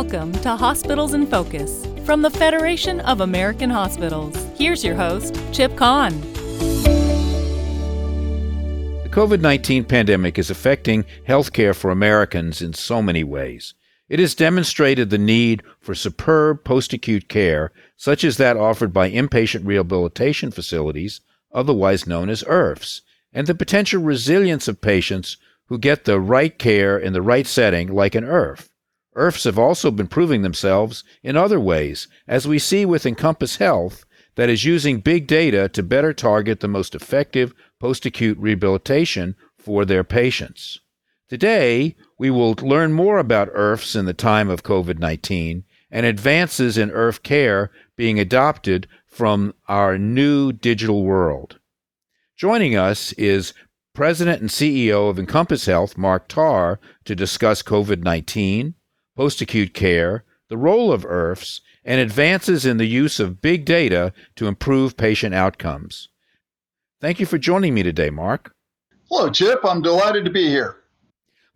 Welcome to Hospitals in Focus from the Federation of American Hospitals. Here's your host, Chip Kahn. The COVID 19 pandemic is affecting healthcare for Americans in so many ways. It has demonstrated the need for superb post acute care, such as that offered by inpatient rehabilitation facilities, otherwise known as IRFs, and the potential resilience of patients who get the right care in the right setting, like an IRF. IRFs have also been proving themselves in other ways, as we see with Encompass Health, that is using big data to better target the most effective post acute rehabilitation for their patients. Today, we will learn more about IRFs in the time of COVID 19 and advances in IRF care being adopted from our new digital world. Joining us is President and CEO of Encompass Health, Mark Tarr, to discuss COVID 19, post acute care, the role of IRFs, and advances in the use of big data to improve patient outcomes. Thank you for joining me today, Mark. Hello, Chip. I'm delighted to be here.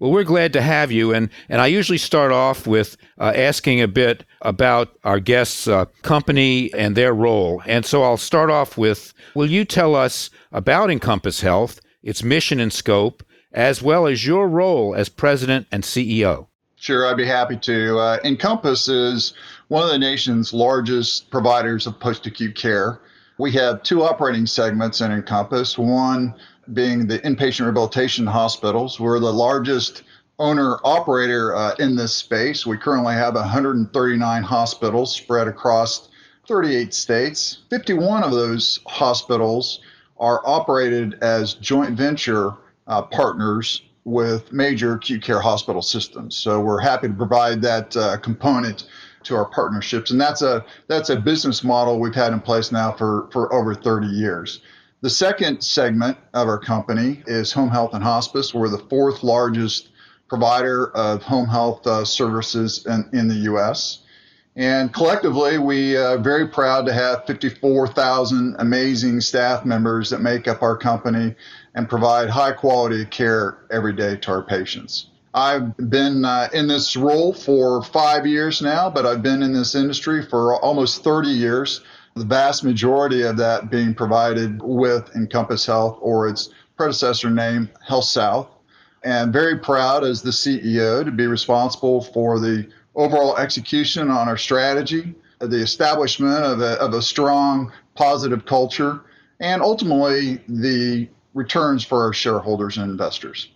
Well, we're glad to have you, and, and I usually start off with uh, asking a bit about our guests' uh, company and their role. And so I'll start off with Will you tell us about Encompass Health, its mission and scope, as well as your role as president and CEO? Sure, I'd be happy to. Uh, Encompass is one of the nation's largest providers of post acute care. We have two operating segments in Encompass. One being the inpatient rehabilitation hospitals. We're the largest owner operator uh, in this space. We currently have 139 hospitals spread across 38 states. 51 of those hospitals are operated as joint venture uh, partners with major acute care hospital systems. So we're happy to provide that uh, component to our partnerships, and that's a that's a business model we've had in place now for for over 30 years. The second segment of our company is home health and hospice. We're the fourth largest provider of home health uh, services in, in the U.S. And collectively, we are very proud to have 54,000 amazing staff members that make up our company and provide high quality care every day to our patients. I've been uh, in this role for five years now, but I've been in this industry for almost 30 years the vast majority of that being provided with Encompass Health or its predecessor name, HealthSouth. And very proud as the CEO to be responsible for the overall execution on our strategy, the establishment of a, of a strong, positive culture, and ultimately the returns for our shareholders and investors.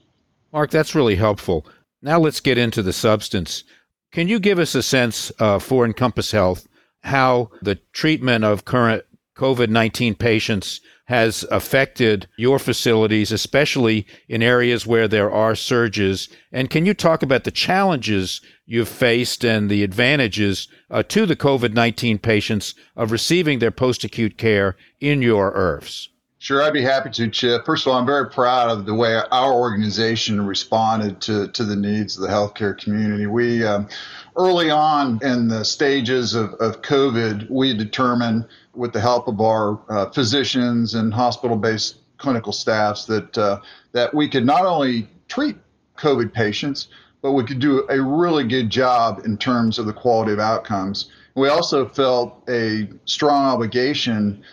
Mark, that's really helpful. Now let's get into the substance. Can you give us a sense uh, for Encompass Health how the treatment of current COVID 19 patients has affected your facilities, especially in areas where there are surges. And can you talk about the challenges you've faced and the advantages uh, to the COVID 19 patients of receiving their post acute care in your IRFs? Sure, I'd be happy to, Chip. First of all, I'm very proud of the way our organization responded to, to the needs of the healthcare community. We um, early on in the stages of, of COVID, we determined with the help of our uh, physicians and hospital-based clinical staffs that uh, that we could not only treat COVID patients, but we could do a really good job in terms of the quality of outcomes. We also felt a strong obligation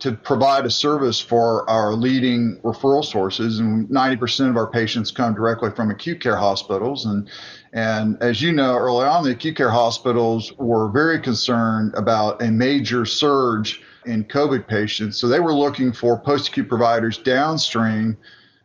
to provide a service for our leading referral sources. And 90% of our patients come directly from acute care hospitals. And, and as you know, early on, the acute care hospitals were very concerned about a major surge in COVID patients. So they were looking for post acute providers downstream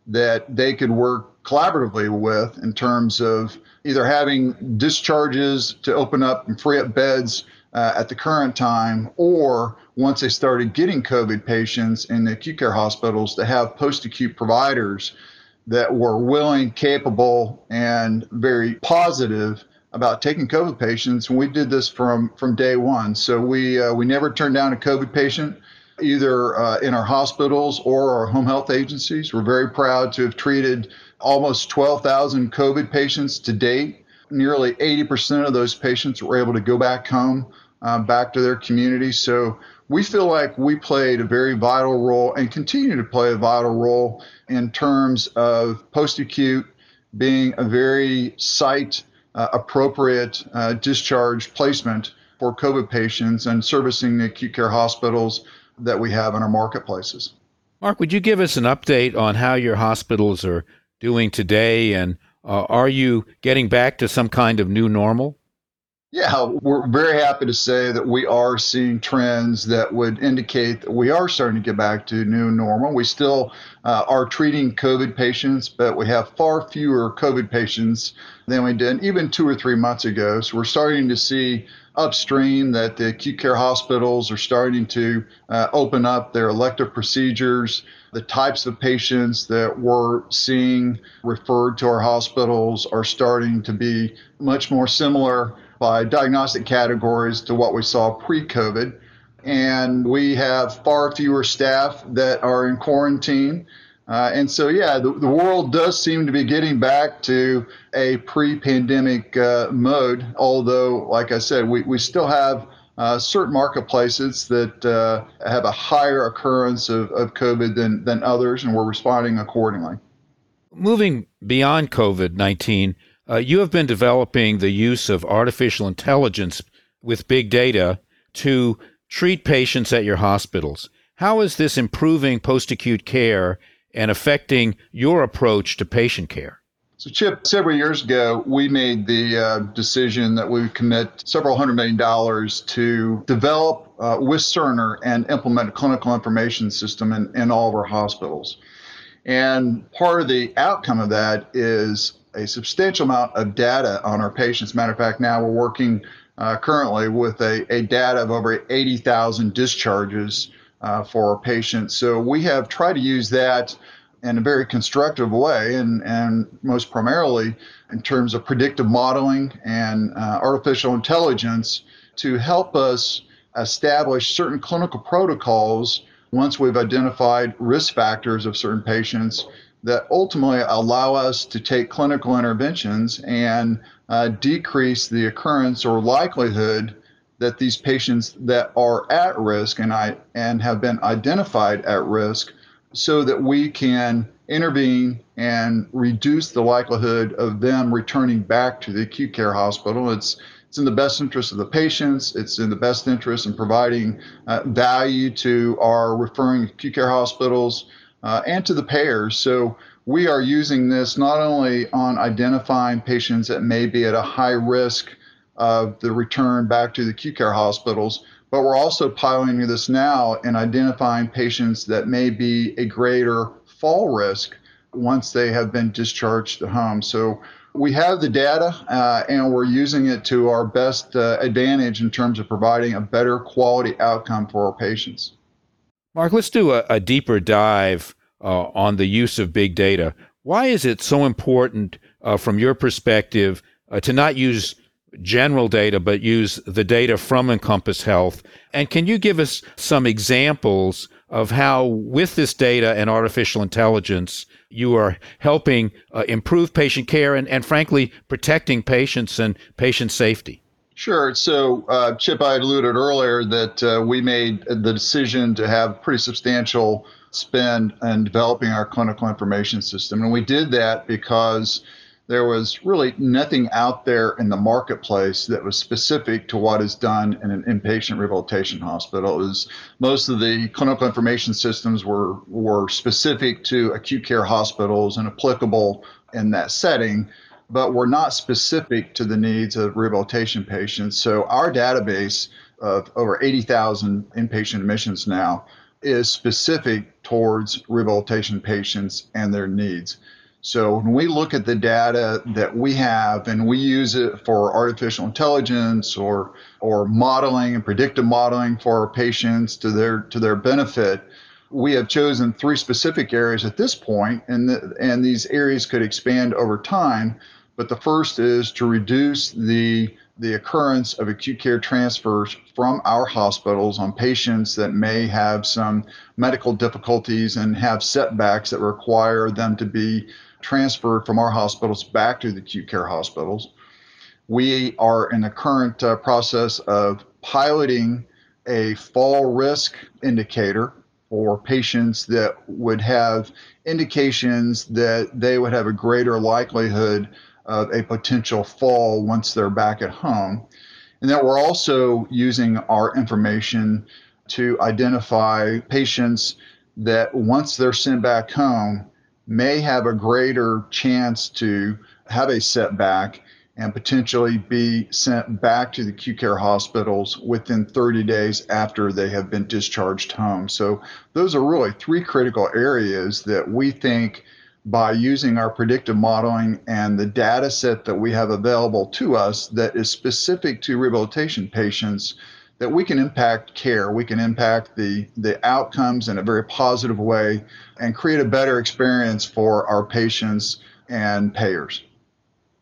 that they could work collaboratively with in terms of either having discharges to open up and free up beds uh, at the current time, or once they started getting COVID patients in the acute care hospitals, to have post acute providers that were willing, capable, and very positive about taking COVID patients. And we did this from from day one. So we uh, we never turned down a COVID patient, either uh, in our hospitals or our home health agencies. We're very proud to have treated almost 12,000 COVID patients to date. Nearly 80% of those patients were able to go back home uh, back to their community. So we feel like we played a very vital role and continue to play a vital role in terms of post acute being a very site uh, appropriate uh, discharge placement for COVID patients and servicing the acute care hospitals that we have in our marketplaces. Mark, would you give us an update on how your hospitals are doing today and uh, are you getting back to some kind of new normal? Yeah, we're very happy to say that we are seeing trends that would indicate that we are starting to get back to new normal. We still uh, are treating COVID patients, but we have far fewer COVID patients than we did even two or three months ago. So we're starting to see upstream that the acute care hospitals are starting to uh, open up their elective procedures. The types of patients that we're seeing referred to our hospitals are starting to be much more similar by diagnostic categories to what we saw pre COVID. And we have far fewer staff that are in quarantine. Uh, and so, yeah, the, the, world does seem to be getting back to a pre pandemic uh, mode, although, like I said, we, we still have uh, certain marketplaces that uh, have a higher occurrence of, of COVID than, than others, and we're responding accordingly. Moving beyond COVID 19, uh, you have been developing the use of artificial intelligence with big data to treat patients at your hospitals. How is this improving post acute care and affecting your approach to patient care? So, Chip, several years ago, we made the uh, decision that we would commit several hundred million dollars to develop uh, with Cerner and implement a clinical information system in, in all of our hospitals. And part of the outcome of that is a substantial amount of data on our patients. Matter of fact, now we're working uh, currently with a, a, data of over 80,000 discharges uh, for our patients. So we have tried to use that in a very constructive way, and, and most primarily in terms of predictive modeling and uh, artificial intelligence to help us establish certain clinical protocols once we've identified risk factors of certain patients that ultimately allow us to take clinical interventions and uh, decrease the occurrence or likelihood that these patients that are at risk and I and have been identified at risk so that we can intervene and reduce the likelihood of them returning back to the acute care hospital. It's it's in the best interest of the patients. It's in the best interest in providing uh, value to our referring acute care hospitals uh, and to the payers. So we are using this not only on identifying patients that may be at a high risk of the return back to the acute care hospitals, but we're also piloting this now in identifying patients that may be a greater fall risk once they have been discharged to home. So we have the data uh, and we're using it to our best uh, advantage in terms of providing a better quality outcome for our patients. Mark, let's do a, a deeper dive uh, on the use of big data. Why is it so important, uh, from your perspective, uh, to not use general data, but use the data from Encompass Health? And can you give us some examples of how, with this data and artificial intelligence, you are helping uh, improve patient care and, and, frankly, protecting patients and patient safety? Sure. So, uh, Chip, I alluded earlier that uh, we made the decision to have pretty substantial spend in developing our clinical information system. And we did that because there was really nothing out there in the marketplace that was specific to what is done in an inpatient rehabilitation hospital. It was most of the clinical information systems were were specific to acute care hospitals and applicable in that setting but we're not specific to the needs of rehabilitation patients. So our database of over 80,000 inpatient admissions now is specific towards rehabilitation patients and their needs. So when we look at the data that we have and we use it for artificial intelligence or or modeling and predictive modeling for our patients to their to their benefit, we have chosen three specific areas at this point, and the, and these areas could expand over time. But the first is to reduce the the occurrence of acute care transfers from our hospitals on patients that may have some medical difficulties and have setbacks that require them to be transferred from our hospitals back to the acute care hospitals. We are in the current uh, process of piloting a fall risk indicator for patients that would have indications that they would have a greater likelihood of a potential fall once they're back at home. And that we're also using our information to identify patients that once they're sent back home may have a greater chance to have a setback and potentially be sent back to the acute care hospitals within 30 days after they have been discharged home. So, those are really three critical areas that we think by using our predictive modeling and the data set that we have available to us that is specific to rehabilitation patients that we can impact care we can impact the the outcomes in a very positive way and create a better experience for our patients and payers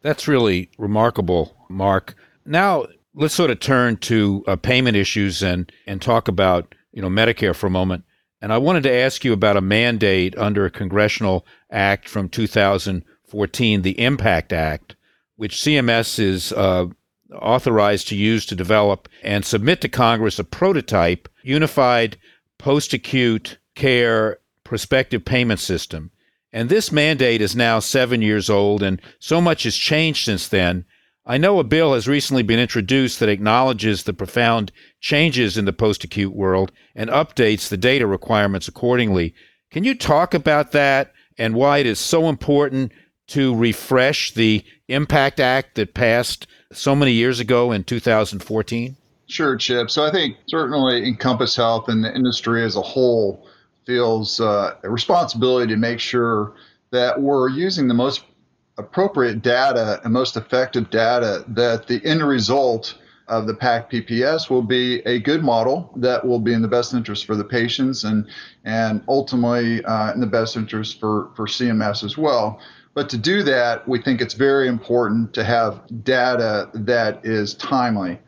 that's really remarkable, Mark. Now let's sort of turn to uh, payment issues and and talk about you know Medicare for a moment. And I wanted to ask you about a mandate under a congressional act from 2014, the Impact Act, which CMS is uh, authorized to use to develop and submit to Congress a prototype unified post-acute care prospective payment system and this mandate is now seven years old, and so much has changed since then. I know a bill has recently been introduced that acknowledges the profound changes in the post acute world and updates the data requirements accordingly. Can you talk about that and why it is so important to refresh the Impact Act that passed so many years ago in 2014? Sure, Chip. So I think certainly Encompass Health and the industry as a whole feels uh, a responsibility to make sure that we're using the most appropriate data and most effective data that the end result of the PAC PPS will be a good model that will be in the best interest for the patients and and ultimately uh, in the best interest for for CMS as well. But to do that, we think it's very important to have data that is timely.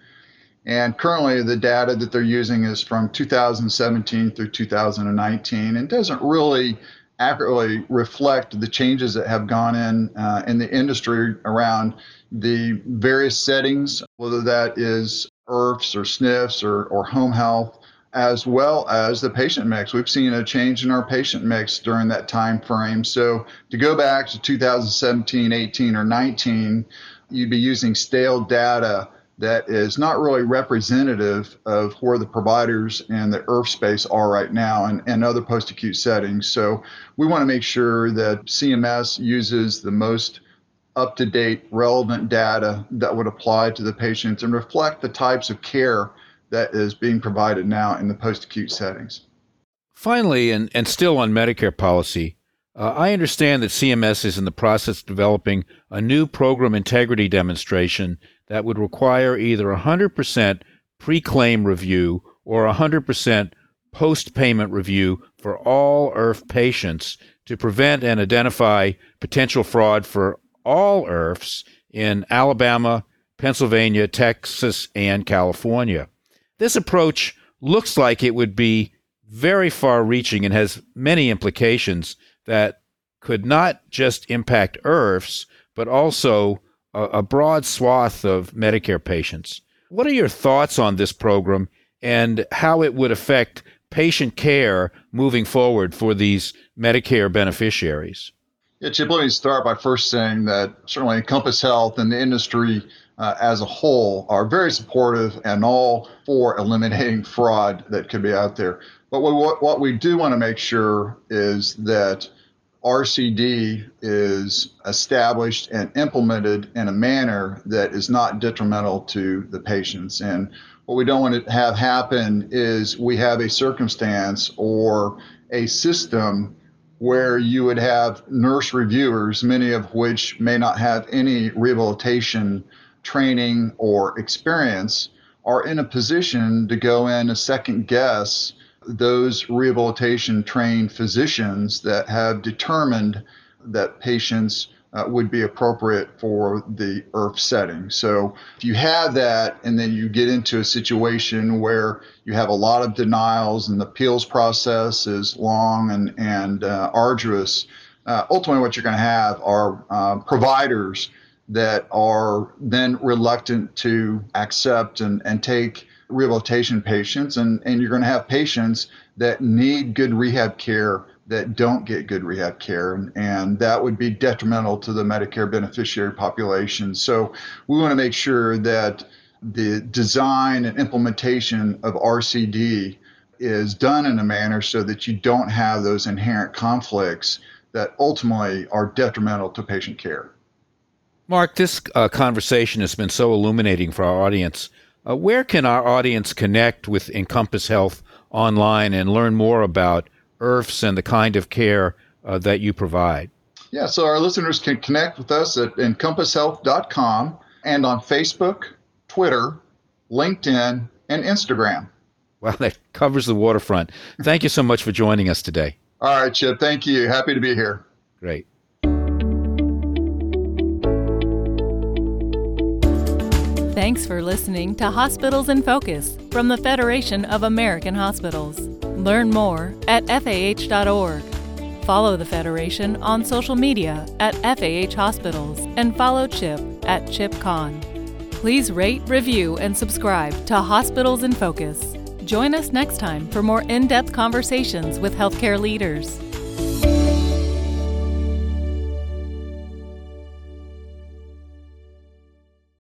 And currently, the data that they're using is from 2017 through 2019 and doesn't really accurately reflect the changes that have gone in uh, in the industry around the various settings, whether that is IRFs or SNFs or, or home health, as well as the patient mix. We've seen a change in our patient mix during that time frame. So to go back to 2017, 18, or 19, you'd be using stale data that is not really representative of where the providers and the IRF space are right now and, and other post acute settings. So we want to make sure that CMS uses the most up to date, relevant data that would apply to the patients and reflect the types of care that is being provided now in the post acute settings. Finally, and, and still on Medicare policy, uh, I understand that CMS is in the process of developing a new program integrity demonstration that would require either 100% pre claim review or 100% post payment review for all IRF patients to prevent and identify potential fraud for all IRFs in Alabama, Pennsylvania, Texas, and California. This approach looks like it would be very far reaching and has many implications that could not just impact IRFs, but also a, a broad swath of Medicare patients. What are your thoughts on this program and how it would affect patient care moving forward for these Medicare beneficiaries? Yeah, Chip, let me start by first saying that certainly Encompass Health and the industry uh, as a whole are very supportive and all for eliminating fraud that could be out there. But what, what we do want to make sure is that RCD is established and implemented in a manner that is not detrimental to the patients. And what we don't want to have happen is we have a circumstance or a system where you would have nurse reviewers, many of which may not have any rehabilitation training or experience, are in a position to go in a second guess those rehabilitation trained physicians that have determined that patients uh, would be appropriate for the IRF setting. So if you have that and then you get into a situation where you have a lot of denials and the appeals process is long and, and uh, arduous, uh, ultimately what you're going to have are uh, providers that are then reluctant to accept and, and take rehabilitation patients, and, and you're going to have patients that need good rehab care that don't get good rehab care, and, and that would be detrimental to the Medicare beneficiary population. So we want to make sure that the design and implementation of RCD is done in a manner so that you don't have those inherent conflicts that ultimately are detrimental to patient care. Mark, this uh, conversation has been so illuminating for our audience. Uh, where can our audience connect with Encompass Health online and learn more about IRFs and the kind of care uh, that you provide? Yeah, so our listeners can connect with us at encompasshealth.com and on Facebook, Twitter, LinkedIn, and Instagram. Well, that covers the waterfront. Thank you so much for joining us today. All right, Chip. Thank you. Happy to be here. Great. Thanks for listening to Hospitals in Focus from the Federation of American Hospitals. Learn more at FAH.org. Follow the Federation on social media at FAH Hospitals and follow Chip at ChipKahn. Please rate, review, and subscribe to Hospitals in Focus. Join us next time for more in depth conversations with healthcare leaders.